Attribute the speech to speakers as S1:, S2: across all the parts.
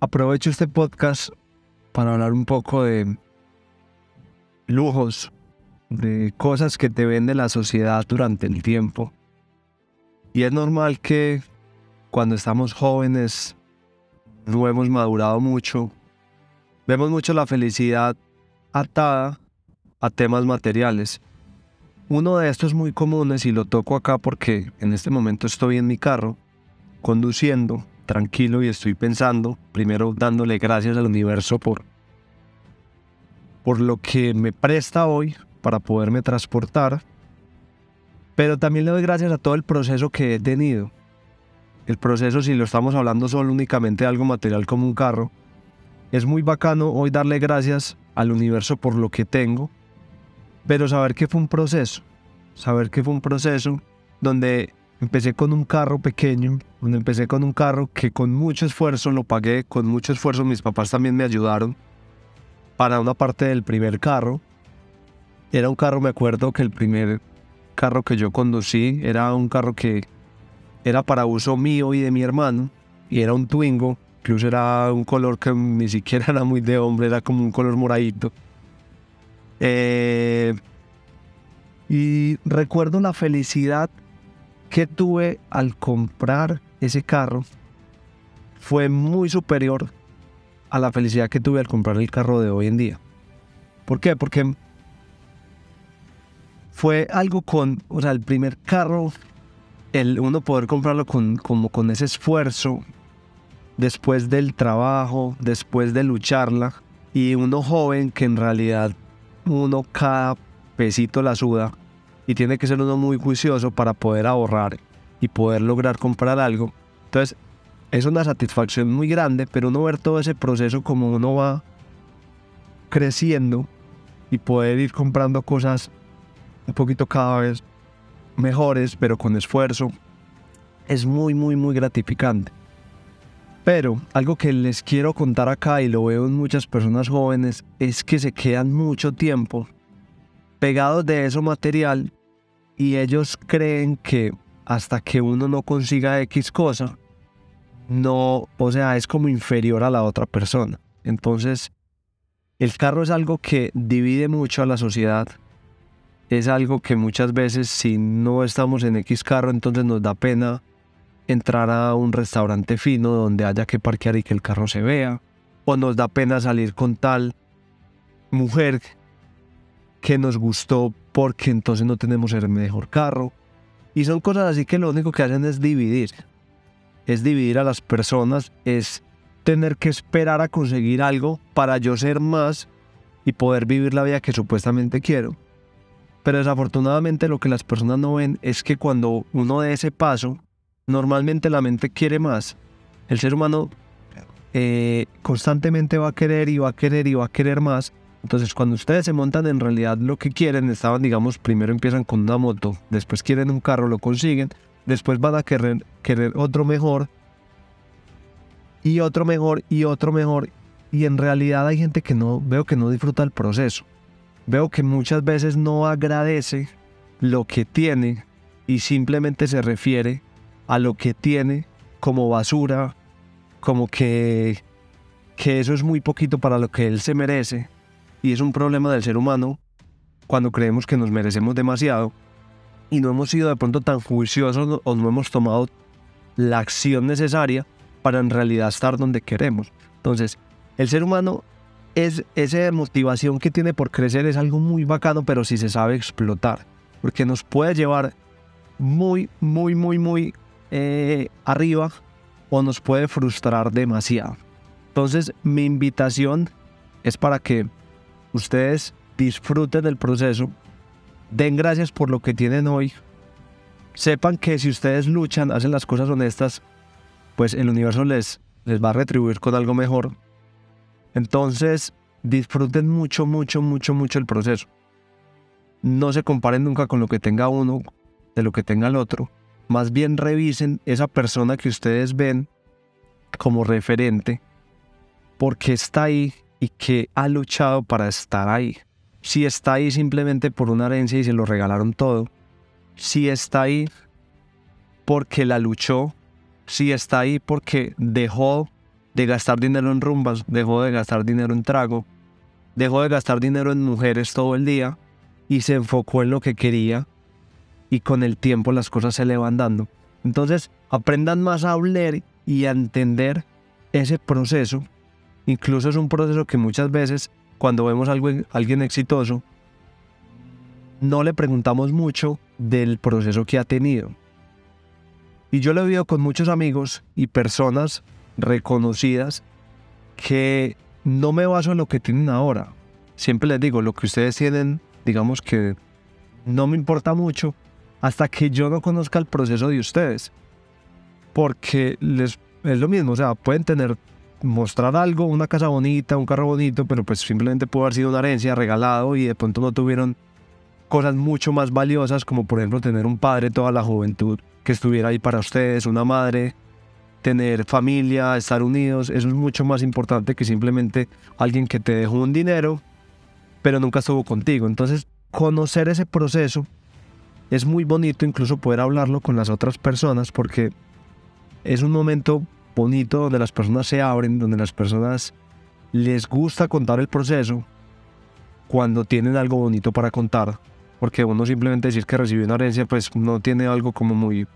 S1: aprovecho este podcast para hablar un poco de lujos, de cosas que te vende la sociedad durante el tiempo. Y es normal que cuando estamos jóvenes no hemos madurado mucho, vemos mucho la felicidad atada a temas materiales. Uno de estos muy comunes y lo toco acá porque en este momento estoy en mi carro conduciendo tranquilo y estoy pensando, primero dándole gracias al universo por por lo que me presta hoy para poderme transportar, pero también le doy gracias a todo el proceso que he tenido. El proceso, si lo estamos hablando solo únicamente de algo material como un carro, es muy bacano hoy darle gracias al universo por lo que tengo, pero saber que fue un proceso, saber que fue un proceso donde empecé con un carro pequeño, donde empecé con un carro que con mucho esfuerzo lo pagué, con mucho esfuerzo mis papás también me ayudaron, para una parte del primer carro. Era un carro, me acuerdo que el primer carro que yo conducí era un carro que era para uso mío y de mi hermano, y era un Twingo, incluso era un color que ni siquiera era muy de hombre, era como un color moradito. Eh, y recuerdo la felicidad que tuve al comprar ese carro. Fue muy superior a la felicidad que tuve al comprar el carro de hoy en día. ¿Por qué? Porque fue algo con, o sea, el primer carro, el uno poder comprarlo con, como con ese esfuerzo, después del trabajo, después de lucharla, y uno joven que en realidad uno cada pesito la suda y tiene que ser uno muy juicioso para poder ahorrar y poder lograr comprar algo. Entonces, es una satisfacción muy grande, pero uno ver todo ese proceso como uno va creciendo y poder ir comprando cosas un poquito cada vez mejores, pero con esfuerzo, es muy, muy, muy gratificante. Pero algo que les quiero contar acá y lo veo en muchas personas jóvenes es que se quedan mucho tiempo pegados de eso material y ellos creen que hasta que uno no consiga X cosa, no, o sea, es como inferior a la otra persona. Entonces, el carro es algo que divide mucho a la sociedad. Es algo que muchas veces si no estamos en X carro, entonces nos da pena entrar a un restaurante fino donde haya que parquear y que el carro se vea. O nos da pena salir con tal mujer que nos gustó porque entonces no tenemos el mejor carro. Y son cosas así que lo único que hacen es dividir es dividir a las personas, es tener que esperar a conseguir algo para yo ser más y poder vivir la vida que supuestamente quiero. Pero desafortunadamente lo que las personas no ven es que cuando uno da ese paso, normalmente la mente quiere más. El ser humano eh, constantemente va a querer y va a querer y va a querer más. Entonces cuando ustedes se montan en realidad lo que quieren, estaban digamos, primero empiezan con una moto, después quieren un carro, lo consiguen, después van a querer, querer otro mejor y otro mejor y otro mejor. Y en realidad hay gente que no, veo que no disfruta el proceso. Veo que muchas veces no agradece lo que tiene y simplemente se refiere a lo que tiene como basura, como que, que eso es muy poquito para lo que él se merece. Y es un problema del ser humano cuando creemos que nos merecemos demasiado y no hemos sido de pronto tan juiciosos o no hemos tomado la acción necesaria para en realidad estar donde queremos. Entonces, el ser humano es esa motivación que tiene por crecer es algo muy bacano, pero si se sabe explotar, porque nos puede llevar muy, muy, muy, muy eh, arriba o nos puede frustrar demasiado. Entonces, mi invitación es para que ustedes disfruten del proceso, den gracias por lo que tienen hoy. Sepan que si ustedes luchan, hacen las cosas honestas, pues el universo les, les va a retribuir con algo mejor. Entonces, disfruten mucho, mucho, mucho, mucho el proceso. No se comparen nunca con lo que tenga uno, de lo que tenga el otro. Más bien revisen esa persona que ustedes ven como referente, porque está ahí y que ha luchado para estar ahí si está ahí simplemente por una herencia y se lo regalaron todo, si está ahí porque la luchó, si está ahí porque dejó de gastar dinero en rumbas, dejó de gastar dinero en trago, dejó de gastar dinero en mujeres todo el día y se enfocó en lo que quería y con el tiempo las cosas se le van dando. Entonces, aprendan más a hablar y a entender ese proceso. Incluso es un proceso que muchas veces cuando vemos a alguien exitoso, no le preguntamos mucho del proceso que ha tenido. Y yo lo he visto con muchos amigos y personas reconocidas que no me baso en lo que tienen ahora. Siempre les digo, lo que ustedes tienen, digamos que no me importa mucho hasta que yo no conozca el proceso de ustedes. Porque les, es lo mismo, o sea, pueden tener, mostrar algo, una casa bonita, un carro bonito, pero pues simplemente puede haber sido una herencia regalado y de pronto no tuvieron cosas mucho más valiosas como por ejemplo tener un padre toda la juventud que estuviera ahí para ustedes, una madre, tener familia, estar unidos, eso es mucho más importante que simplemente alguien que te dejó un dinero pero nunca estuvo contigo. Entonces, conocer ese proceso es muy bonito incluso poder hablarlo con las otras personas porque es un momento bonito donde las personas se abren, donde las personas les gusta contar el proceso cuando tienen algo bonito para contar porque uno simplemente decir que recibió una herencia, pues no tiene algo como muy...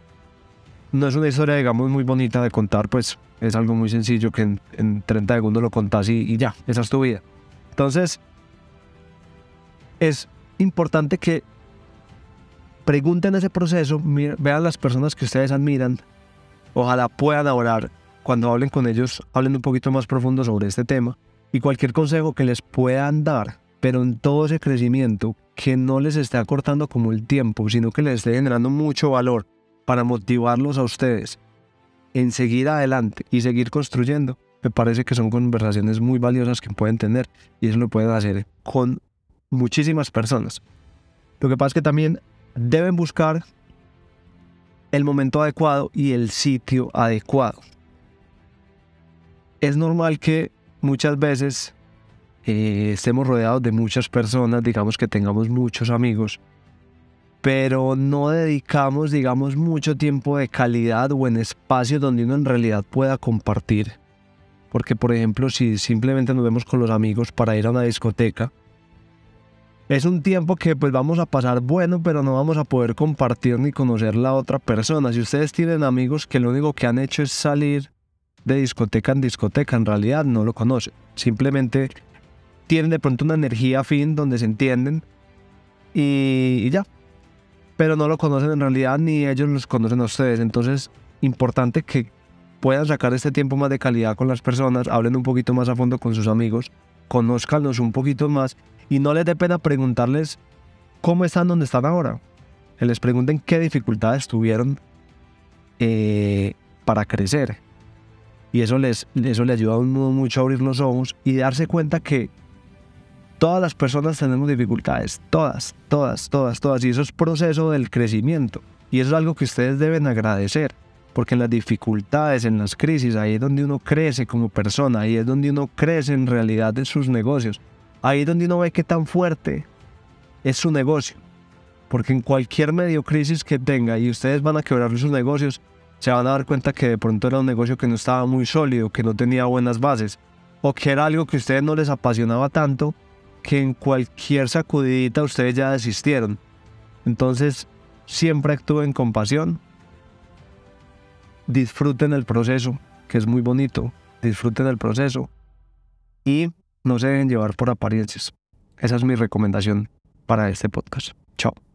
S1: No es una historia, digamos, muy bonita de contar, pues es algo muy sencillo que en, 30 segundos lo contás y, y ya, esa es tu vida. Entonces, es importante que pregunten ese proceso, vean las personas que ustedes admiran, ojalá puedan orar cuando hablen con ellos, hablen un poquito más profundo sobre este tema y cualquier consejo que les puedan dar pero en todo ese crecimiento que no les esté acortando como el tiempo, sino que les esté generando mucho valor para motivarlos a ustedes en seguir adelante y seguir construyendo, me parece que son conversaciones muy valiosas que pueden tener y eso lo pueden hacer con muchísimas personas. Lo que pasa es que también deben buscar el momento adecuado y el sitio adecuado. Es normal que muchas veces eh, estemos rodeados de muchas personas, digamos que tengamos muchos amigos, pero no dedicamos, digamos, mucho tiempo de calidad o en espacios donde uno en realidad pueda compartir. Porque, por ejemplo, si simplemente nos vemos con los amigos para ir a una discoteca, es un tiempo que pues vamos a pasar bueno, pero no vamos a poder compartir ni conocer la otra persona. Si ustedes tienen amigos que lo único que han hecho es salir de discoteca en discoteca, en realidad no lo conocen. Simplemente tienen de pronto una energía afín donde se entienden y, ya. Pero no lo conocen en realidad ni ellos los conocen a ustedes. Entonces, importante que puedan sacar este tiempo más de calidad con las personas, hablen un poquito más a fondo con sus amigos, conózcanlos un poquito más y no les dé pena preguntarles cómo están donde están ahora. Que les pregunten qué dificultades tuvieron eh, para crecer. Y eso les, eso les ayuda mucho a abrir los ojos y darse cuenta que Todas las personas tenemos dificultades, todas, todas, todas, todas. Y eso es proceso del crecimiento. Y eso es algo que ustedes deben agradecer. Porque en las dificultades, en las crisis, ahí es donde uno crece como persona, ahí es donde uno crece en realidad en sus negocios. Ahí es donde uno ve qué tan fuerte es su negocio. Porque en cualquier medio crisis que tenga y ustedes van a quebrar sus negocios, se van a dar cuenta que de pronto era un negocio que no estaba muy sólido, que no tenía buenas bases, o que era algo que a ustedes no les apasionaba tanto que en cualquier sacudidita ustedes ya desistieron. Entonces, siempre actúen con pasión. Disfruten el proceso, que es muy bonito. Disfruten el proceso. Y no se dejen llevar por apariencias. Esa es mi recomendación para este podcast. Chao.